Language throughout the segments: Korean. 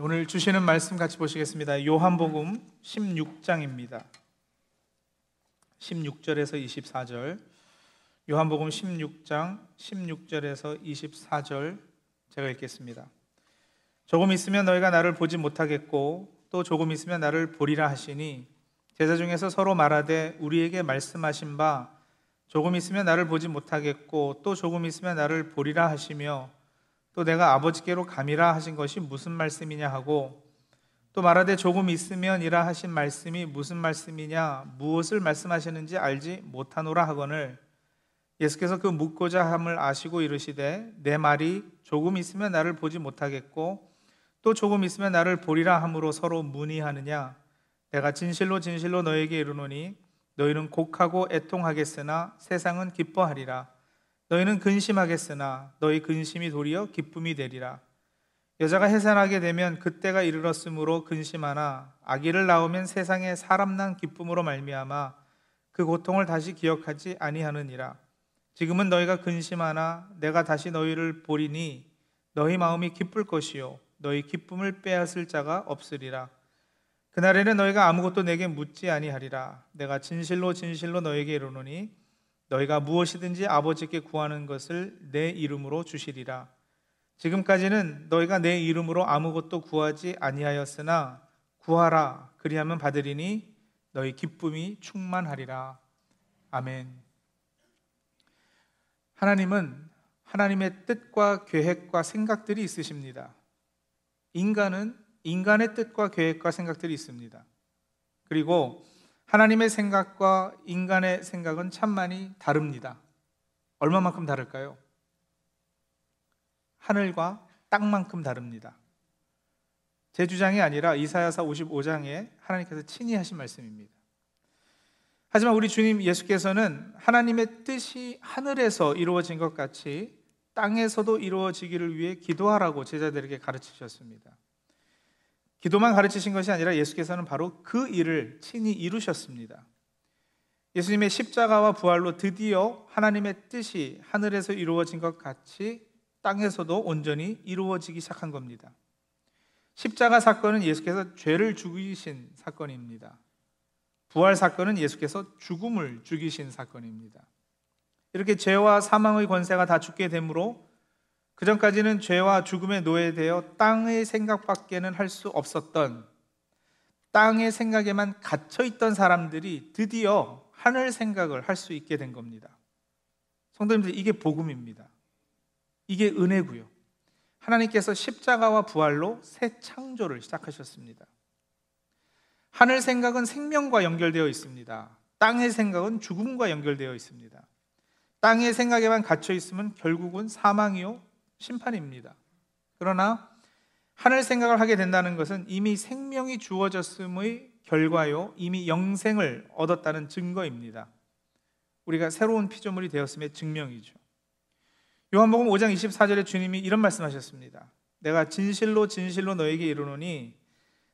오늘 주시는 말씀 같이 보시겠습니다. 요한복음 16장입니다. 16절에서 24절. 요한복음 16장 16절에서 24절 제가 읽겠습니다. 조금 있으면 너희가 나를 보지 못하겠고 또 조금 있으면 나를 보리라 하시니 제자 중에서 서로 말하되 우리에게 말씀하신 바 조금 있으면 나를 보지 못하겠고 또 조금 있으면 나를 보리라 하시며 또 내가 아버지께로 감이라 하신 것이 무슨 말씀이냐 하고 또 말하되 조금 있으면이라 하신 말씀이 무슨 말씀이냐 무엇을 말씀하시는지 알지 못하노라 하거늘 예수께서 그 묻고자 함을 아시고 이르시되 내 말이 조금 있으면 나를 보지 못하겠고 또 조금 있으면 나를 보리라 함으로 서로 문의하느냐. 내가 진실로 진실로 너에게 이르노니 너희는 곡하고 애통하겠으나 세상은 기뻐하리라 너희는 근심하겠으나 너희 근심이 도리어 기쁨이 되리라. 여자가 해산하게 되면 그때가 이르렀으므로 근심하나 아기를 낳으면 세상에 사람 난 기쁨으로 말미암아 그 고통을 다시 기억하지 아니하느니라. 지금은 너희가 근심하나 내가 다시 너희를 보리니 너희 마음이 기쁠 것이요 너희 기쁨을 빼앗을 자가 없으리라. 그날에는 너희가 아무것도 내게 묻지 아니하리라. 내가 진실로 진실로 너에게 이르노니 너희가 무엇이든지 아버지께 구하는 것을 내 이름으로 주시리라. 지금까지는 너희가 내 이름으로 아무것도 구하지 아니하였으나 구하라 그리하면 받으리니 너희 기쁨이 충만하리라. 아멘. 하나님은 하나님의 뜻과 계획과 생각들이 있으십니다. 인간은 인간의 뜻과 계획과 생각들이 있습니다. 그리고 하나님의 생각과 인간의 생각은 참 많이 다릅니다. 얼마만큼 다를까요? 하늘과 땅만큼 다릅니다. 제 주장이 아니라 이사야서 55장에 하나님께서 친히 하신 말씀입니다. 하지만 우리 주님 예수께서는 하나님의 뜻이 하늘에서 이루어진 것 같이 땅에서도 이루어지기를 위해 기도하라고 제자들에게 가르치셨습니다. 기도만 가르치신 것이 아니라 예수께서는 바로 그 일을 친히 이루셨습니다. 예수님의 십자가와 부활로 드디어 하나님의 뜻이 하늘에서 이루어진 것 같이 땅에서도 온전히 이루어지기 시작한 겁니다. 십자가 사건은 예수께서 죄를 죽이신 사건입니다. 부활 사건은 예수께서 죽음을 죽이신 사건입니다. 이렇게 죄와 사망의 권세가 다 죽게 되므로 그 전까지는 죄와 죽음에 노예되어 땅의 생각밖에는 할 수 없었던 땅의 생각에만 갇혀 있던 사람들이 드디어 하늘 생각을 할 수 있게 된 겁니다. 성도님들 이게 복음입니다. 이게 은혜고요. 하나님께서 십자가와 부활로 새 창조를 시작하셨습니다. 하늘 생각은 생명과 연결되어 있습니다. 땅의 생각은 죽음과 연결되어 있습니다. 땅의 생각에만 갇혀 있으면 결국은 사망이요 심판입니다. 그러나 하늘 생각을 하게 된다는 것은 이미 생명이 주어졌음의 결과요, 이미 영생을 얻었다는 증거입니다. 우리가 새로운 피조물이 되었음의 증명이죠. 요한복음 5장 24절에 주님이 이런 말씀하셨습니다. 내가 진실로 진실로 너에게 이르노니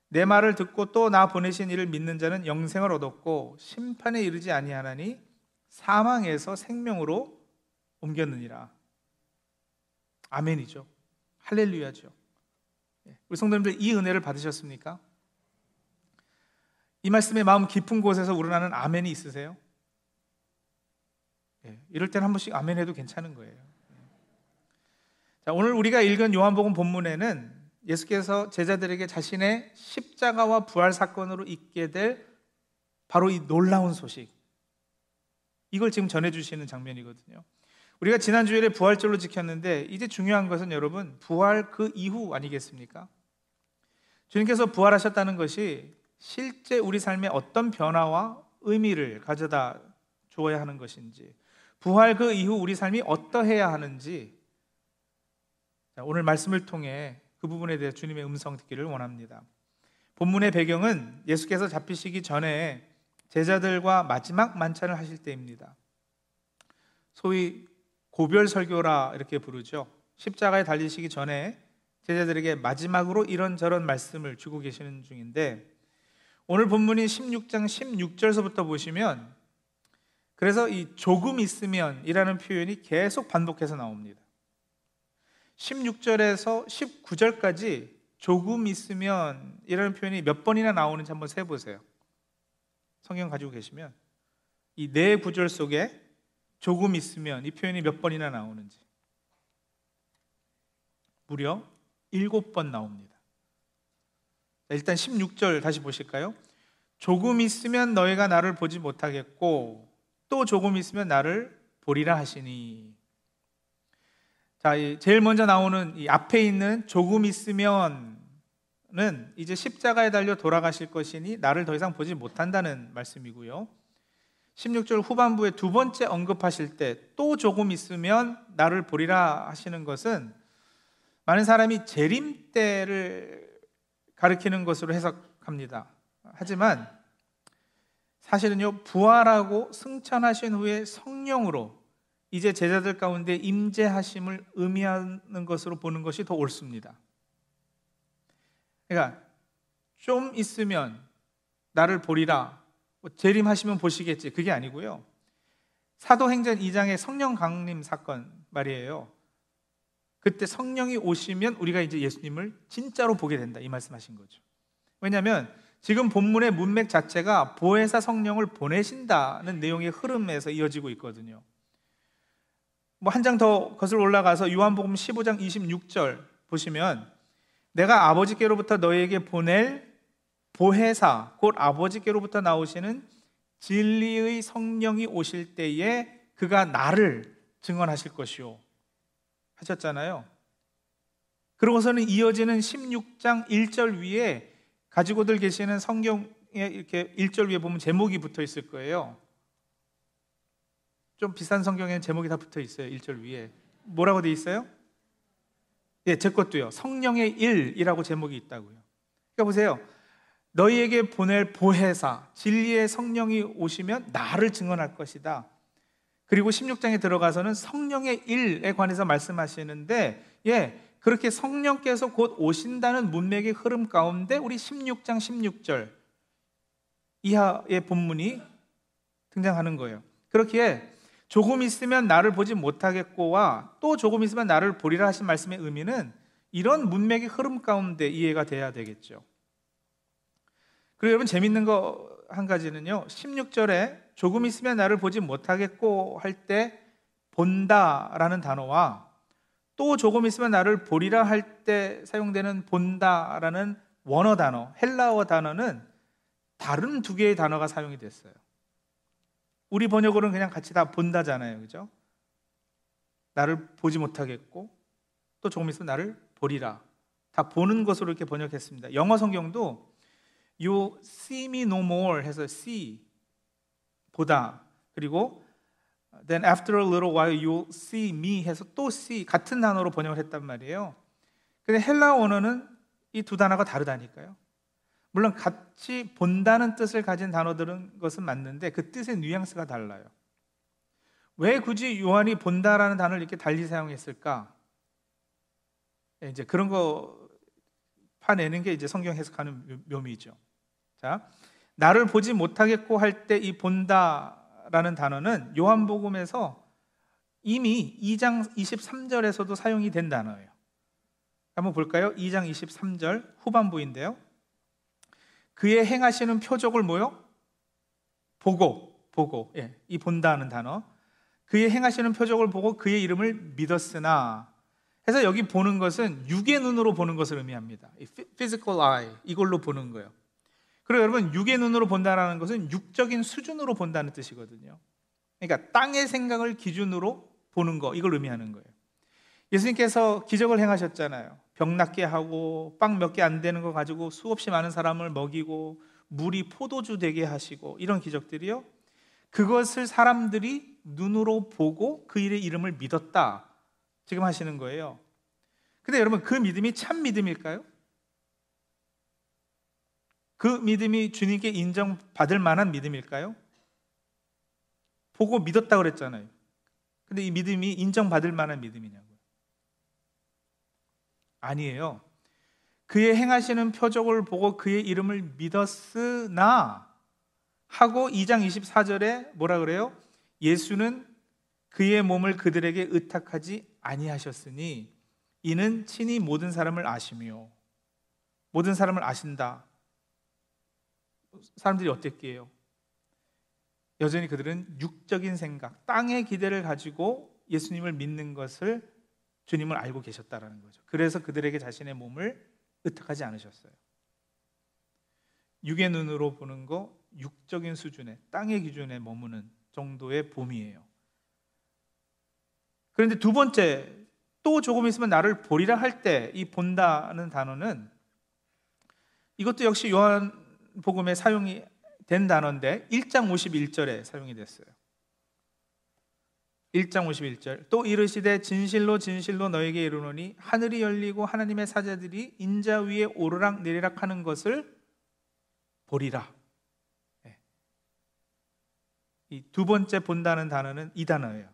내 말을 듣고 또 나 보내신 이를 믿는 자는 영생을 얻었고 심판에 이르지 아니하나니 사망에서 생명으로 옮겼느니라. 아멘이죠. 할렐루야죠. 예, 우리 성도님들 이 은혜를 받으셨습니까? 이 말씀에 마음 깊은 곳에서 우러나는 아멘이 있으세요? 예, 이럴 때는 한 번씩 아멘 해도 괜찮은 거예요. 예. 자, 오늘 우리가 읽은 요한복음 본문에는 예수께서 제자들에게 자신의 십자가와 부활 사건으로 있게 될 바로 이 놀라운 소식 이걸 지금 전해 주시는 장면이거든요. 우리가 지난 주일에 부활절로 지켰는데 이제 중요한 것은 여러분 부활 그 이후 아니겠습니까? 주님께서 부활하셨다는 것이 실제 우리 삶에 어떤 변화와 의미를 가져다 주어야 하는 것인지 부활 그 이후 우리 삶이 어떠해야 하는지 오늘 말씀을 통해 그 부분에 대해 주님의 음성 듣기를 원합니다. 본문의 배경은 예수께서 잡히시기 전에 제자들과 마지막 만찬을 하실 때입니다. 소위 고별 설교라 이렇게 부르죠. 십자가에 달리시기 전에 제자들에게 마지막으로 이런저런 말씀을 주고 계시는 중인데 오늘 본문이 16장 16절서부터 보시면 그래서 이 조금 있으면이라는 표현이 계속 반복해서 나옵니다. 16절에서 19절까지 조금 있으면 이라는 표현이 몇 번이나 나오는지 한번 세 보세요. 성경 가지고 계시면 이 네 구절 속에 조금 있으면 이 표현이 몇 번이나 나오는지 무려 일곱 번 나옵니다. 일단 16절 다시 보실까요? 조금 있으면 너희가 나를 보지 못하겠고 또 조금 있으면 나를 보리라 하시니. 자, 제일 먼저 나오는 이 앞에 있는 조금 있으면은 이제 십자가에 달려 돌아가실 것이니 나를 더 이상 보지 못한다는 말씀이고요. 16절 후반부에 두 번째 언급하실 때 또 조금 있으면 나를 보리라 하시는 것은 많은 사람이 재림 때를 가리키는 것으로 해석합니다. 하지만 사실은요 부활하고 승천하신 후에 성령으로 이제 제자들 가운데 임재하심을 의미하는 것으로 보는 것이 더 옳습니다. 그러니까 좀 있으면 나를 보리라 뭐 재림하시면 보시겠지 그게 아니고요. 사도행전 2장의 성령 강림 사건 말이에요. 그때 성령이 오시면 우리가 이제 예수님을 진짜로 보게 된다 이 말씀하신 거죠. 왜냐하면 지금 본문의 문맥 자체가 보혜사 성령을 보내신다는 내용의 흐름에서 이어지고 있거든요. 뭐 한 장 더 거슬러 올라가서 요한복음 15장 26절 보시면 내가 아버지께로부터 너에게 보낼 보혜사 곧 아버지께로부터 나오시는 진리의 성령이 오실 때에 그가 나를 증언하실 것이요 하셨잖아요. 그러고서는 이어지는 16장 1절 위에 가지고들 계시는 성경에 이렇게 1절 위에 보면 제목이 붙어 있을 거예요. 좀 비싼 성경에는 제목이 다 붙어 있어요. 1절 위에. 뭐라고 돼 있어요? 예, 제 것도요. 성령의 일이라고 제목이 있다고요. 그러니까 보세요. 너희에게 보낼 보혜사, 진리의 성령이 오시면 나를 증언할 것이다. 그리고 16장에 들어가서는 성령의 일에 관해서 말씀하시는데, 예, 그렇게 성령께서 곧 오신다는 문맥의 흐름 가운데 우리 16장 16절 이하의 본문이 등장하는 거예요. 그렇기에 조금 있으면 나를 보지 못하겠고와 또 조금 있으면 나를 보리라 하신 말씀의 의미는 이런 문맥의 흐름 가운데 이해가 돼야 되겠죠. 그리고 여러분 재밌는 거 한 가지는요. 16절에 조금 있으면 나를 보지 못하겠고 할 때 본다라는 단어와 또 조금 있으면 나를 보리라 할 때 사용되는 본다라는 원어 단어, 헬라어 단어는 다른 두 개의 단어가 사용이 됐어요. 우리 번역으로는 그냥 같이 다 본다잖아요. 그죠? 나를 보지 못하겠고 또 조금 있으면 나를 보리라. 다 보는 것으로 이렇게 번역했습니다. 영어 성경도 you see me no more 해서 see 보다 그리고 Then after a little while you'll see me 해서 또 see 같은 단어로 번역을 했단 말이에요. 근데 헬라 언어는 이 두 단어가 다르다니까요. 물론 같이 본다는 뜻을 가진 단어들은 것은 맞는데 그 뜻의 뉘앙스가 달라요. 왜 굳이 요한이 본다라는 단어를 이렇게 달리 사용했을까? 예, 이제 그런 거 파내는 게 이제 성경 해석하는 묘미죠. 자, 나를 보지 못하겠고 할 때 이 본다 라는 단어는 요한복음에서 이미 2장 23절에서도 사용이 된 단어예요. 한번 볼까요? 2장 23절 후반부인데요. 그의 행하시는 표적을 뭐요? 보고, 보고, 예, 이 본다는 단어. 그의 행하시는 표적을 보고 그의 이름을 믿었으나 해서 여기 보는 것은 육의 눈으로 보는 것을 의미합니다. physical eye 이걸로 보는 거예요. 그리고 여러분 육의 눈으로 본다라는 것은 육적인 수준으로 본다는 뜻이거든요. 그러니까 땅의 생각을 기준으로 보는 거 이걸 의미하는 거예요. 예수님께서 기적을 행하셨잖아요. 병 낫게 하고 빵 몇 개 안 되는 거 가지고 수없이 많은 사람을 먹이고 물이 포도주 되게 하시고 이런 기적들이요. 그것을 사람들이 눈으로 보고 그 일의 이름을 믿었다. 지금 하시는 거예요. 근데 여러분 그 믿음이 참 믿음일까요? 그 믿음이 주님께 인정받을 만한 믿음일까요? 보고 믿었다 그랬잖아요. 근데 이 믿음이 인정받을 만한 믿음이냐고요. 아니에요. 그의 행하시는 표적을 보고 그의 이름을 믿었으나 하고 2장 24절에 뭐라 그래요? 예수는 그의 몸을 그들에게 의탁하지 아니하셨으니 이는 친히 모든 사람을 아시며 모든 사람을 아신다. 사람들이 어땠기에요? 여전히 그들은 육적인 생각, 땅의 기대를 가지고 예수님을 믿는 것을 주님을 알고 계셨다라는 거죠. 그래서 그들에게 자신의 몸을 의탁하지 않으셨어요. 육의 눈으로 보는 거 육적인 수준의 땅의 기준에 머무는 정도의 봄이에요. 그런데 두 번째 또 조금 있으면 나를 보리라 할 때 이 본다는 단어는 이것도 역시 요한 복음에 사용이 된 단어인데 1장 51절에 사용이 됐어요. 1장 51절 또 이르시되 진실로 진실로 너에게 이르노니 하늘이 열리고 하나님의 사자들이 인자 위에 오르락 내리락 하는 것을 보리라. 네. 이두 번째 본다는 단어는 이 단어예요.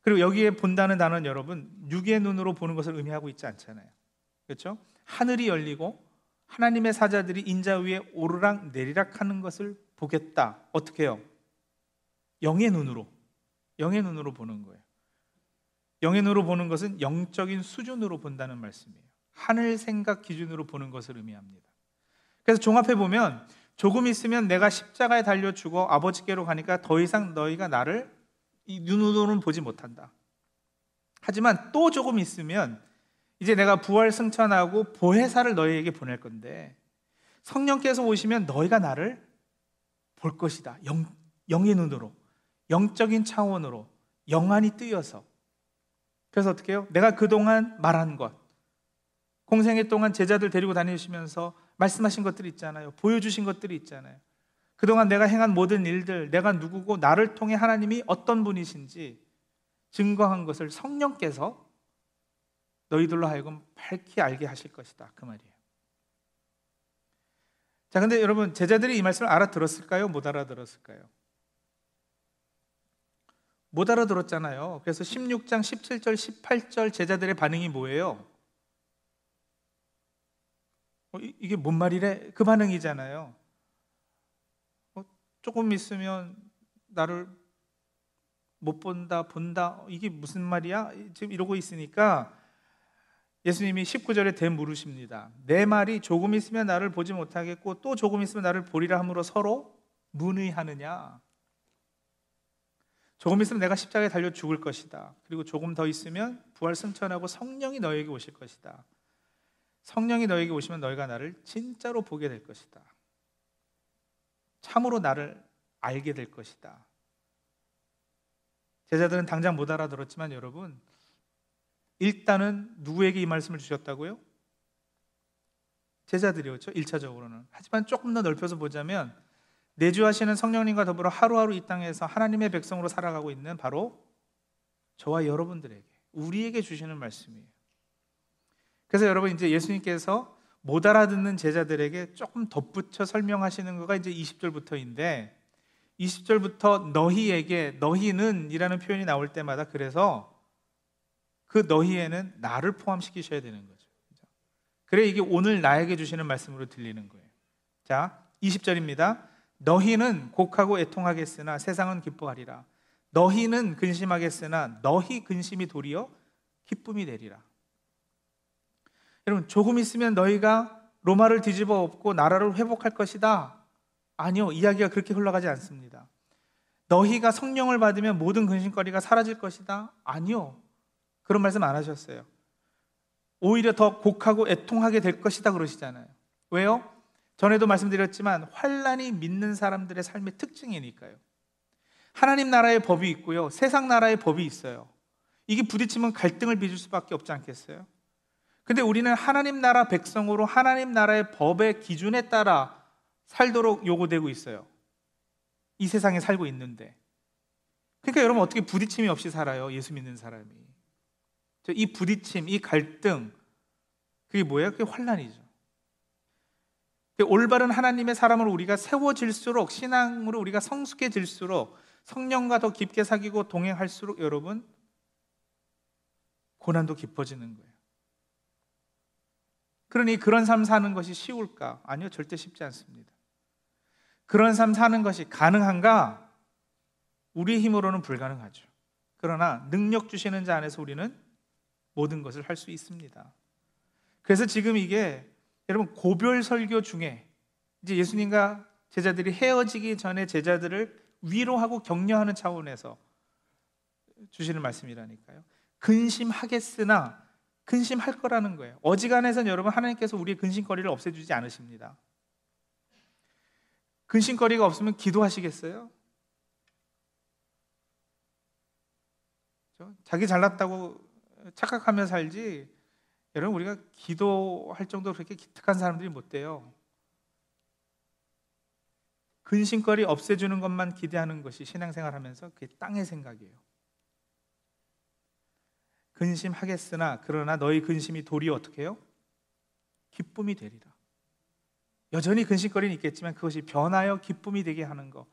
그리고 여기에 본다는 단어는 여러분 육의 눈으로 보는 것을 의미하고 있지 않잖아요. 그렇죠? 하늘이 열리고 하나님의 사자들이 인자 위에 오르락 내리락 하는 것을 보겠다. 어떻게 해요? 영의 눈으로. 영의 눈으로 보는 거예요. 영의 눈으로 보는 것은 영적인 수준으로 본다는 말씀이에요. 하늘 생각 기준으로 보는 것을 의미합니다. 그래서 종합해 보면 조금 있으면 내가 십자가에 달려 죽어 아버지께로 가니까 더 이상 너희가 나를 이 눈으로는 보지 못한다. 하지만 또 조금 있으면 이제 내가 부활 승천하고 보혜사를 너희에게 보낼 건데 성령께서 오시면 너희가 나를 볼 것이다. 영, 영의 눈으로, 영적인 차원으로 영안이 뜨여서. 그래서 어떻게 해요? 내가 그동안 말한 것, 공생애 동안 제자들 데리고 다니시면서 말씀하신 것들이 있잖아요. 보여주신 것들이 있잖아요. 그동안 내가 행한 모든 일들, 내가 누구고 나를 통해 하나님이 어떤 분이신지 증거한 것을 성령께서 너희들로 하여금 밝히 알게 하실 것이다. 그 말이에요. 자, 근데 여러분, 제자들이 이 말씀을 알아들었을까요? 못 알아들었을까요? 못 알아들었잖아요. 그래서 16장 17절, 18절 제자들의 반응이 뭐예요? 어, 이, 게 뭔 말이래? 그 반응이잖아요. 어, 조금 있으면 나를 못 본다, 본다. 이게 무슨 말이야? 지금 이러고 있으니까 예수님이 19절에 대물으십니다. 내 말이 조금 있으면 나를 보지 못하겠고 또 조금 있으면 나를 보리라 함으로 서로 문의하느냐? 조금 있으면 내가 십자가에 달려 죽을 것이다. 그리고 조금 더 있으면 부활 승천하고 성령이 너에게 오실 것이다. 성령이 너에게 오시면 너희가 나를 진짜로 보게 될 것이다. 참으로 나를 알게 될 것이다. 제자들은 당장 못 알아들었지만 여러분 일단은 누구에게 이 말씀을 주셨다고요? 제자들이었죠. 1차적으로는. 하지만 조금 더 넓혀서 보자면 내주하시는 성령님과 더불어 하루하루 이 땅에서 하나님의 백성으로 살아가고 있는 바로 저와 여러분들에게 우리에게 주시는 말씀이에요. 그래서 여러분 이제 예수님께서 못 알아듣는 제자들에게 조금 덧붙여 설명하시는 거가 이제 20절부터인데 20절부터 너희에게 너희는 이라는 표현이 나올 때마다 그래서 그 너희에는 나를 포함시키셔야 되는 거죠. 그래 이게 오늘 나에게 주시는 말씀으로 들리는 거예요. 자, 20절입니다. 너희는 곡하고 애통하겠으나 세상은 기뻐하리라. 너희는 근심하겠으나 너희 근심이 도리어 기쁨이 되리라. 여러분, 조금 있으면 너희가 로마를 뒤집어 엎고 나라를 회복할 것이다. 아니요, 이야기가 그렇게 흘러가지 않습니다. 너희가 성령을 받으면 모든 근심거리가 사라질 것이다. 아니요. 그런 말씀 안 하셨어요. 오히려 더 곡하고 애통하게 될 것이다 그러시잖아요. 왜요? 전에도 말씀드렸지만 환란이 믿는 사람들의 삶의 특징이니까요. 하나님 나라의 법이 있고요. 세상 나라의 법이 있어요. 이게 부딪히면 갈등을 빚을 수밖에 없지 않겠어요? 근데 우리는 하나님 나라 백성으로 하나님 나라의 법의 기준에 따라 살도록 요구되고 있어요. 이 세상에 살고 있는데. 그러니까 여러분 어떻게 부딪힘이 없이 살아요? 예수 믿는 사람이. 이 부딪힘, 이 갈등, 그게 뭐예요? 그게 환란이죠. 올바른 하나님의 사람으로 우리가 세워질수록 신앙으로 우리가 성숙해질수록 성령과 더 깊게 사귀고 동행할수록 여러분 고난도 깊어지는 거예요. 그러니 그런 삶 사는 것이 쉬울까? 아니요, 절대 쉽지 않습니다. 그런 삶 사는 것이 가능한가? 우리의 힘으로는 불가능하죠. 그러나 능력 주시는 자 안에서 우리는 모든 것을 할 수 있습니다. 그래서 지금 이게 여러분 고별 설교 중에 이제 예수님과 제자들이 헤어지기 전에 제자들을 위로하고 격려하는 차원에서 주시는 말씀이라니까요. 근심하겠으나 근심할 거라는 거예요. 어지간해선 여러분 하나님께서 우리의 근심거리를 없애주지 않으십니다. 근심거리가 없으면 기도하시겠어요? 자기 잘났다고 착각하며 살지 여러분 우리가 기도할 정도로 그렇게 기특한 사람들이 못 돼요. 근심거리 없애주는 것만 기대하는 것이 신앙생활하면서 그게 땅의 생각이에요. 근심하겠으나 그러나 너희 근심이 도리어 어떻게 해요? 기쁨이 되리라. 여전히 근심거리는 있겠지만 그것이 변하여 기쁨이 되게 하는 거.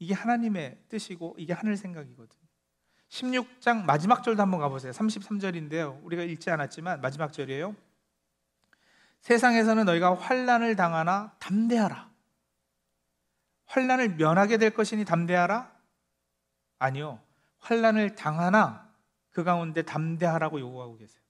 이게 하나님의 뜻이고 이게 하늘 생각이거든요. 16장 마지막 절도 한번 가보세요. 33절인데요. 우리가 읽지 않았지만 마지막 절이에요. 세상에서는 너희가 환란을 당하나 담대하라. 환란을 면하게 될 것이니 담대하라? 아니요. 환란을 당하나 그 가운데 담대하라고 요구하고 계세요.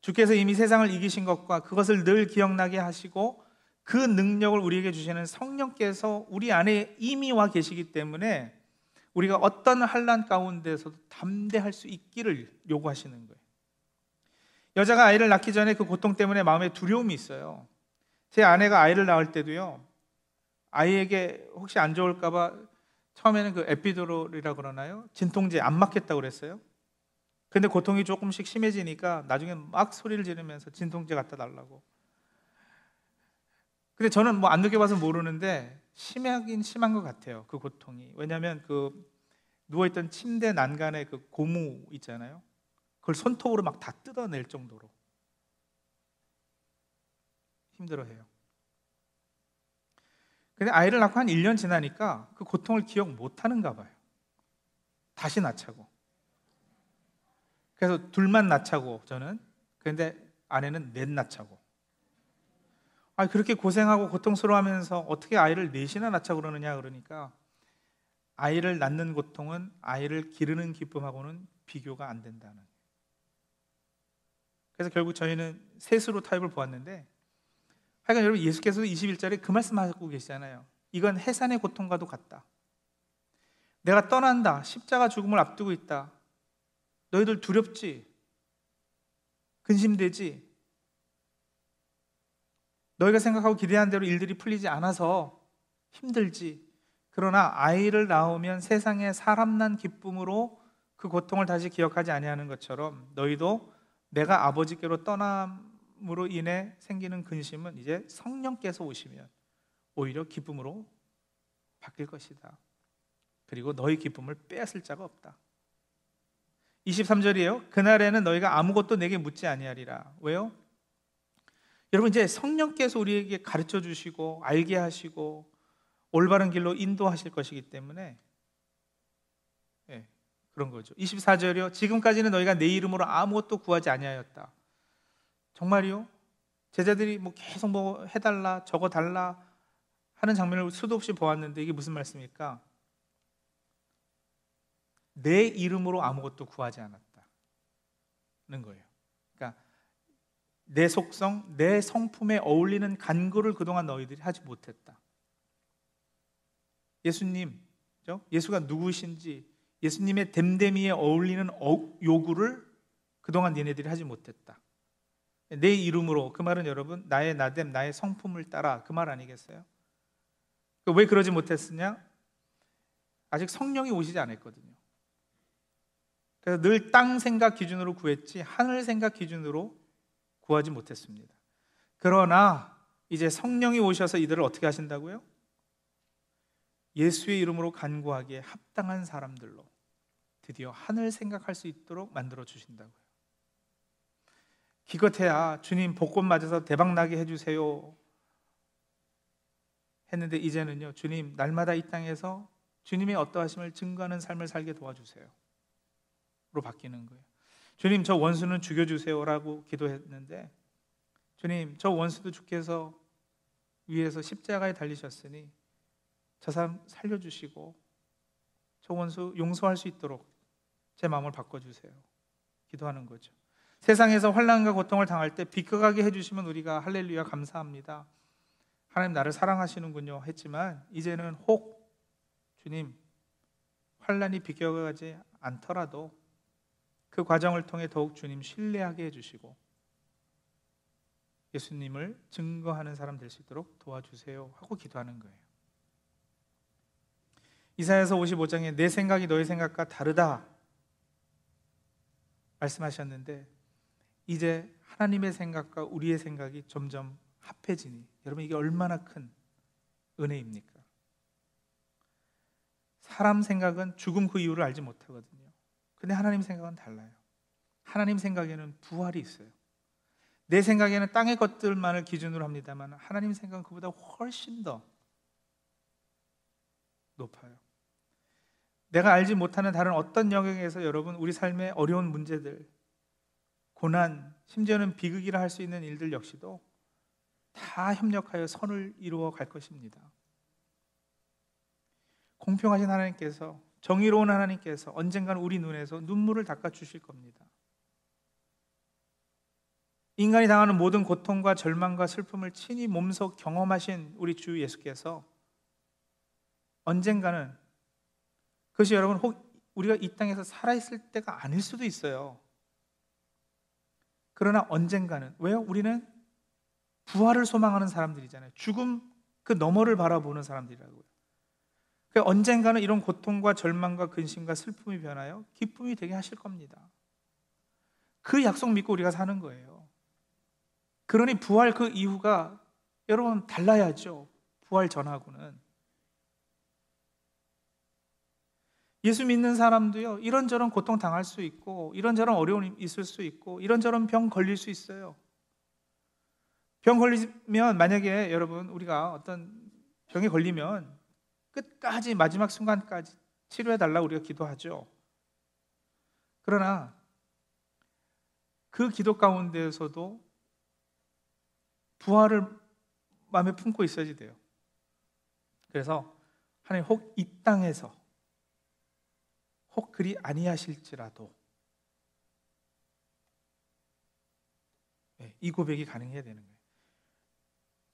주께서 이미 세상을 이기신 것과 그것을 늘 기억나게 하시고 그 능력을 우리에게 주시는 성령께서 우리 안에 이미 와 계시기 때문에 우리가 어떤 환란 가운데서도 담대할 수 있기를 요구하시는 거예요. 여자가 아이를 낳기 전에 그 고통 때문에 마음에 두려움이 있어요. 제 아내가 아이를 낳을 때도요. 아이에게 혹시 안 좋을까 봐 처음에는 그 에피드롤이라 그러나요? 진통제 안 맞겠다고 그랬어요. 근데 고통이 조금씩 심해지니까 나중에 막 소리를 지르면서 진통제 갖다 달라고. 근데 저는 뭐 안 느껴봐서 모르는데 심하긴 심한 것 같아요. 그 고통이. 왜냐하면 그 누워있던 침대 난간에 그 고무 있잖아요. 그걸 손톱으로 막 다 뜯어낼 정도로 힘들어해요. 근데 아이를 낳고 한 1년 지나니까 그 고통을 기억 못 하는가 봐요. 다시 낳자고. 그래서 둘만 낳자고 저는. 근데 아내는 넷 낳자고. 아, 그렇게 고생하고 고통스러워하면서 어떻게 아이를 넷이나 낳자 그러느냐 그러니까 아이를 낳는 고통은 아이를 기르는 기쁨하고는 비교가 안 된다는. 그래서 결국 저희는 셋으로 타협을 보았는데 하여간 여러분 예수께서도 21절에 그 말씀하고 계시잖아요. 이건 해산의 고통과도 같다. 내가 떠난다. 십자가 죽음을 앞두고 있다. 너희들 두렵지? 근심되지? 너희가 생각하고 기대한 대로 일들이 풀리지 않아서 힘들지. 그러나 아이를 낳으면 세상에 사람 난 기쁨으로 그 고통을 다시 기억하지 아니하는 것처럼 너희도 내가 아버지께로 떠남으로 인해 생기는 근심은 이제 성령께서 오시면 오히려 기쁨으로 바뀔 것이다. 그리고 너희 기쁨을 빼앗을 자가 없다. 23절이에요. 그날에는 너희가 아무것도 내게 묻지 아니하리라. 왜요? 여러분 이제 성령께서 우리에게 가르쳐 주시고 알게 하시고 올바른 길로 인도하실 것이기 때문에 네, 그런 거죠. 24절이요. 지금까지는 너희가 내 이름으로 아무것도 구하지 아니하였다. 정말이요? 제자들이 뭐 계속 뭐 해달라, 저거 달라 하는 장면을 수도 없이 보았는데 이게 무슨 말씀입니까? 내 이름으로 아무것도 구하지 않았다는 거예요. 내 속성, 내 성품에 어울리는 간구를 그동안 너희들이 하지 못했다. 예수님, 예수가 누구신지, 예수님의 댐댐이에 어울리는 요구를 그동안 니네들이 하지 못했다. 내 이름으로 그 말은 여러분 나의 나됨, 나의 성품을 따라 그 말 아니겠어요? 왜 그러지 못했느냐? 아직 성령이 오시지 않았거든요. 그래서 늘 땅 생각 기준으로 구했지 하늘 생각 기준으로 구하지 못했습니다. 그러나 이제 성령이 오셔서 이들을 어떻게 하신다고요? 예수의 이름으로 간구하기에 합당한 사람들로 드디어 하늘 생각할 수 있도록 만들어 주신다고요. 기껏해야 주님 복권 맞아서 대박 나게 해 주세요. 했는데 이제는요, 주님 날마다 이 땅에서 주님의 어떠하심을 증거하는 삶을 살게 도와주세요. 로 바뀌는 거예요. 주님 저 원수는 죽여주세요라고 기도했는데 주님 저 원수도 주께서 위에서 십자가에 달리셨으니 저 사람 살려주시고 저 원수 용서할 수 있도록 제 마음을 바꿔주세요. 기도하는 거죠. 세상에서 환난과 고통을 당할 때 비껴가게 해주시면 우리가 할렐루야 감사합니다. 하나님 나를 사랑하시는군요 했지만 이제는 혹 주님 환란이 비껴가지 않더라도 그 과정을 통해 더욱 주님 신뢰하게 해주시고 예수님을 증거하는 사람 될 수 있도록 도와주세요 하고 기도하는 거예요. 이사야서 55장에 내 생각이 너의 생각과 다르다 말씀하셨는데 이제 하나님의 생각과 우리의 생각이 점점 합해지니 여러분 이게 얼마나 큰 은혜입니까? 사람 생각은 죽음 그 이유를 알지 못하거든요. 근데 하나님 생각은 달라요. 하나님 생각에는 부활이 있어요. 내 생각에는 땅의 것들만을 기준으로 합니다만 하나님 생각은 그보다 훨씬 더 높아요. 내가 알지 못하는 다른 어떤 영역에서 여러분 우리 삶의 어려운 문제들, 고난, 심지어는 비극이라 할 수 있는 일들 역시도 다 협력하여 선을 이루어 갈 것입니다. 공평하신 하나님께서 정의로운 하나님께서 언젠가는 우리 눈에서 눈물을 닦아 주실 겁니다. 인간이 당하는 모든 고통과 절망과 슬픔을 친히 몸소 경험하신 우리 주 예수께서 언젠가는 그것이 여러분 혹 우리가 이 땅에서 살아있을 때가 아닐 수도 있어요. 그러나 언젠가는 왜요? 우리는 부활을 소망하는 사람들이잖아요. 죽음 그 너머를 바라보는 사람들이라고요. 그 언젠가는 이런 고통과 절망과 근심과 슬픔이 변하여 기쁨이 되게 하실 겁니다. 그 약속 믿고 우리가 사는 거예요. 그러니 부활 그 이후가 여러분 달라야죠. 부활 전하고는. 예수 믿는 사람도요, 이런저런 고통 당할 수 있고, 이런저런 어려움이 있을 수 있고, 이런저런 병 걸릴 수 있어요. 병 걸리면, 만약에 여러분, 우리가 어떤 병에 걸리면 끝까지, 마지막 순간까지 치료해 달라고 우리가 기도하죠. 그러나 그 기도 가운데에서도 부활을 마음에 품고 있어야지 돼요. 그래서 하나님 혹 이 땅에서 혹 그리 아니하실지라도 네, 이 고백이 가능해야 되는 거예요.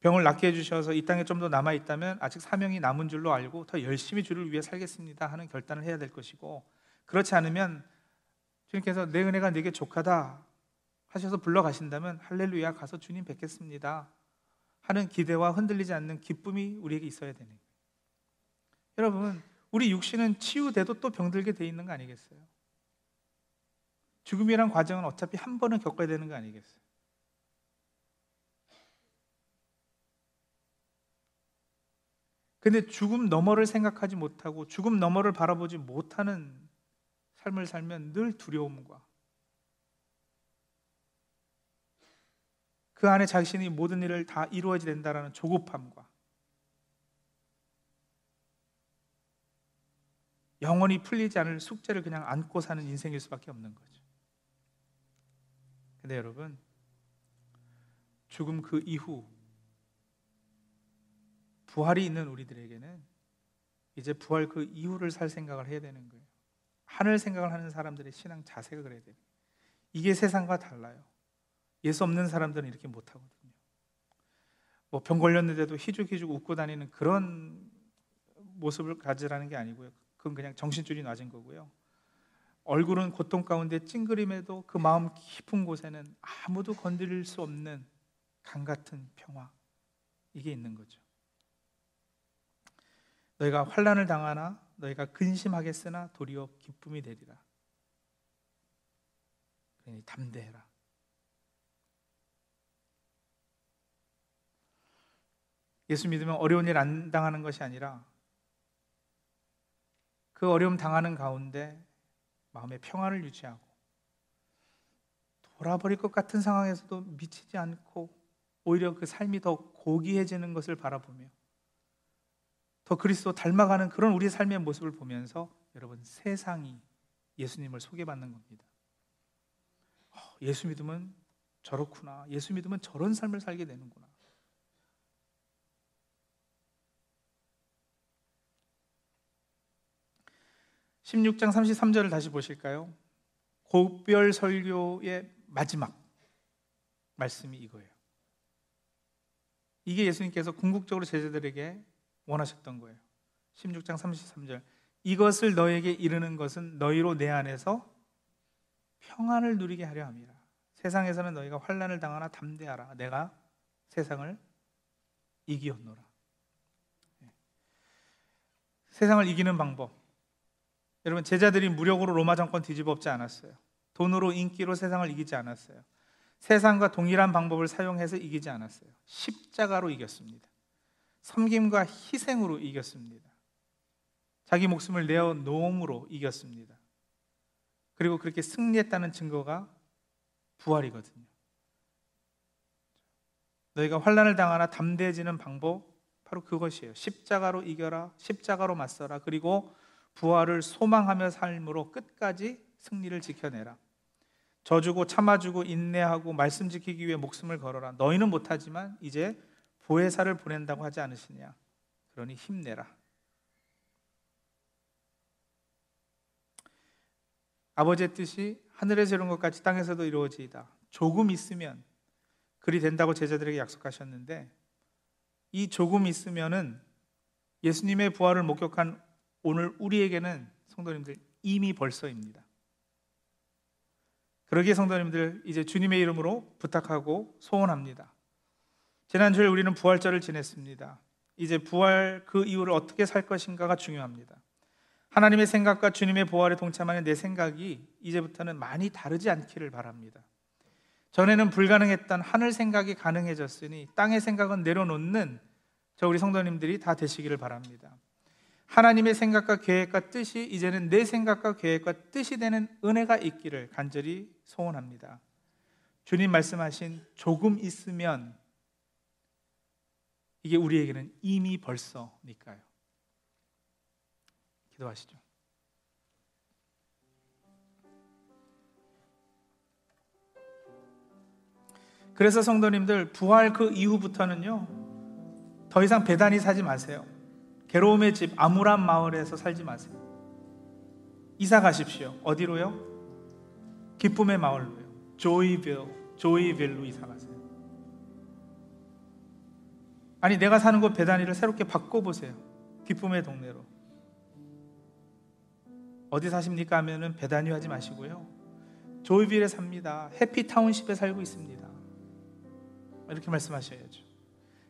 병을 낫게 해주셔서 이 땅에 좀 더 남아 있다면 아직 사명이 남은 줄로 알고 더 열심히 주를 위해 살겠습니다 하는 결단을 해야 될 것이고 그렇지 않으면 주님께서 내 은혜가 내게 족하다 하셔서 불러가신다면 할렐루야 가서 주님 뵙겠습니다 하는 기대와 흔들리지 않는 기쁨이 우리에게 있어야 되는 거예요. 여러분, 우리 육신은 치유돼도 또 병들게 돼 있는 거 아니겠어요? 죽음이란 과정은 어차피 한 번은 겪어야 되는 거 아니겠어요? 근데 죽음 너머를 생각하지 못하고 죽음 너머를 바라보지 못하는 삶을 살면 늘 두려움과 그 안에 자신이 모든 일을 다 이루어야 된다는 조급함과 영원히 풀리지 않을 숙제를 그냥 안고 사는 인생일 수밖에 없는 거죠. 근데 여러분, 죽음 그 이후 부활이 있는 우리들에게는 이제 부활 그 이후를 살 생각을 해야 되는 거예요. 하늘 생각을 하는 사람들의 신앙 자세가 그래야 돼요. 이게 세상과 달라요. 예수 없는 사람들은 이렇게 못 하거든요. 뭐 병 걸렸는데도 희죽희죽 웃고 다니는 그런 모습을 가지라는 게 아니고요. 그건 그냥 정신줄이 낮은 거고요. 얼굴은 고통 가운데 찡그림에도 그 마음 깊은 곳에는 아무도 건드릴 수 없는 강 같은 평화 이게 있는 거죠. 너희가 환란을 당하나 너희가 근심하겠으나 도리어 기쁨이 되리라. 그러니 담대해라. 예수 믿으면 어려운 일 안 당하는 것이 아니라 그 어려움 당하는 가운데 마음의 평화를 유지하고 돌아버릴 것 같은 상황에서도 미치지 않고 오히려 그 삶이 더 고귀해지는 것을 바라보며 더 그리스도 닮아가는 그런 우리 삶의 모습을 보면서 여러분 세상이 예수님을 소개받는 겁니다. 어, 예수 믿으면 저렇구나. 예수 믿으면 저런 삶을 살게 되는구나. 16장 33절을 다시 보실까요? 고별 설교의 마지막 말씀이 이거예요. 이게 예수님께서 궁극적으로 제자들에게 원하셨던 거예요. 16장 33절. 이것을 너에게 이르는 것은 너희로 내 안에서 평안을 누리게 하려 함이라. 세상에서는 너희가 환난을 당하나 담대하라. 내가 세상을 이기었노라. 네. 세상을 이기는 방법. 여러분 제자들이 무력으로 로마 정권 뒤집어 엎지 않았어요. 돈으로 인기로 세상을 이기지 않았어요. 세상과 동일한 방법을 사용해서 이기지 않았어요. 십자가로 이겼습니다. 섬김과 희생으로 이겼습니다. 자기 목숨을 내어 놓음으로 이겼습니다. 그리고 그렇게 승리했다는 증거가 부활이거든요. 너희가 환란을 당하나 담대해지는 방법 바로 그것이에요. 십자가로 이겨라. 십자가로 맞서라. 그리고 부활을 소망하며 삶으로 끝까지 승리를 지켜내라. 져주고 참아주고 인내하고 말씀 지키기 위해 목숨을 걸어라. 너희는 못하지만 이제 보혜사를 보낸다고 하지 않으시냐. 그러니 힘내라. 아버지의 뜻이 하늘에서 이룬 것 같이 땅에서도 이루어지이다. 조금 있으면 그리 된다고 제자들에게 약속하셨는데 이 조금 있으면은 예수님의 부활을 목격한 오늘 우리에게는 성도님들 이미 벌써입니다. 그러기에 성도님들 이제 주님의 이름으로 부탁하고 소원합니다. 지난주에 우리는 부활절을 지냈습니다. 이제 부활 그 이후를 어떻게 살 것인가가 중요합니다. 하나님의 생각과 주님의 부활에 동참하는 내 생각이 이제부터는 많이 다르지 않기를 바랍니다. 전에는 불가능했던 하늘 생각이 가능해졌으니 땅의 생각은 내려놓는 저 우리 성도님들이 다 되시기를 바랍니다. 하나님의 생각과 계획과 뜻이 이제는 내 생각과 계획과 뜻이 되는 은혜가 있기를 간절히 소원합니다. 주님 말씀하신 조금 있으면 이게 우리에게는 이미 벌써니까요. 기도하시죠. 그래서 성도님들 부활 그 이후부터는요 더 이상 배단이 사지 마세요. 괴로움의 집 아무란 마을에서 살지 마세요. 이사 가십시오. 어디로요? 기쁨의 마을로요. 조이빌, 조이빌로 이사 가세요. 아니 내가 사는 곳 베다니를 새롭게 바꿔 보세요. 기쁨의 동네로. 어디 사십니까 하면은 베다니 하지 마시고요. 조이빌에 삽니다. 해피 타운십에 살고 있습니다. 이렇게 말씀하셔야죠.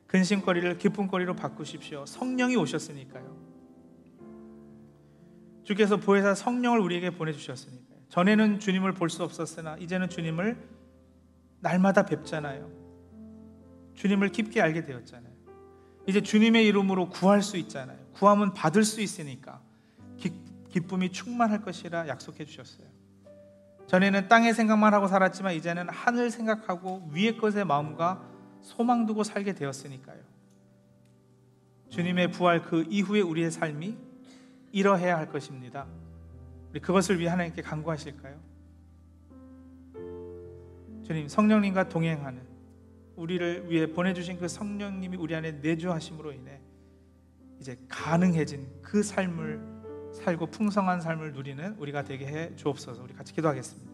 근심거리를 기쁨거리로 바꾸십시오. 성령이 오셨으니까요. 주께서 보혜사 성령을 우리에게 보내주셨으니까요. 전에는 주님을 볼 수 없었으나 이제는 주님을 날마다 뵙잖아요. 주님을 깊게 알게 되었잖아요. 이제 주님의 이름으로 구할 수 있잖아요. 구하면 받을 수 있으니까 기, 기쁨이 충만할 것이라 약속해 주셨어요. 전에는 땅의 생각만 하고 살았지만 이제는 하늘 생각하고 위의 것의 마음과 소망 두고 살게 되었으니까요. 주님의 부활 그 이후에 우리의 삶이 이러해야 할 것입니다. 우리 그것을 위해 하나님께 간구하실까요? 주님, 성령님과 동행하는 우리를 위해 보내주신 그 성령님이 우리 안에 내주하심으로 인해 이제 가능해진 그 삶을 살고 풍성한 삶을 누리는 우리가 되게 해 주옵소서. 우리 같이 기도하겠습니다.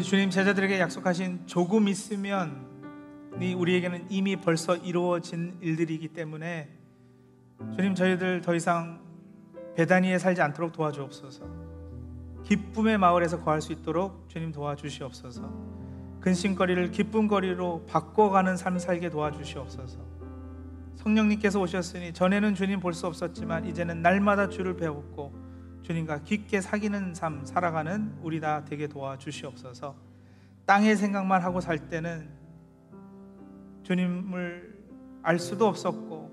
우리 주님 제자들에게 약속하신 조금 있으면 우리에게는 이미 벌써 이루어진 일들이기 때문에 주님 저희들 더 이상 배단위에 살지 않도록 도와주옵소서. 기쁨의 마을에서 거할 수 있도록 주님 도와주시옵소서. 근심거리를 기쁨거리로 바꿔가는 삶 살게 도와주시옵소서. 성령님께서 오셨으니 전에는 주님 볼 수 없었지만 이제는 날마다 주를 배웠고 주님과 깊게 사귀는 삶 살아가는 우리 다 되게 도와주시옵소서. 땅의 생각만 하고 살 때는 주님을 알 수도 없었고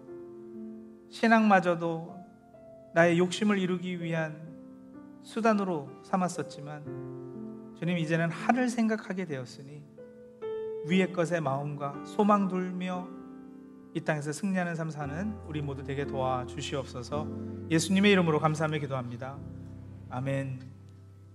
신앙마저도 나의 욕심을 이루기 위한 수단으로 삼았었지만 주님 이제는 하늘 생각하게 되었으니 위의 것에 마음과 소망 둘며 이 땅에서 승리하는 삶 사는 우리 모두 되게 도와주시옵소서 예수님의 이름으로 감사하며 기도합니다. 아멘.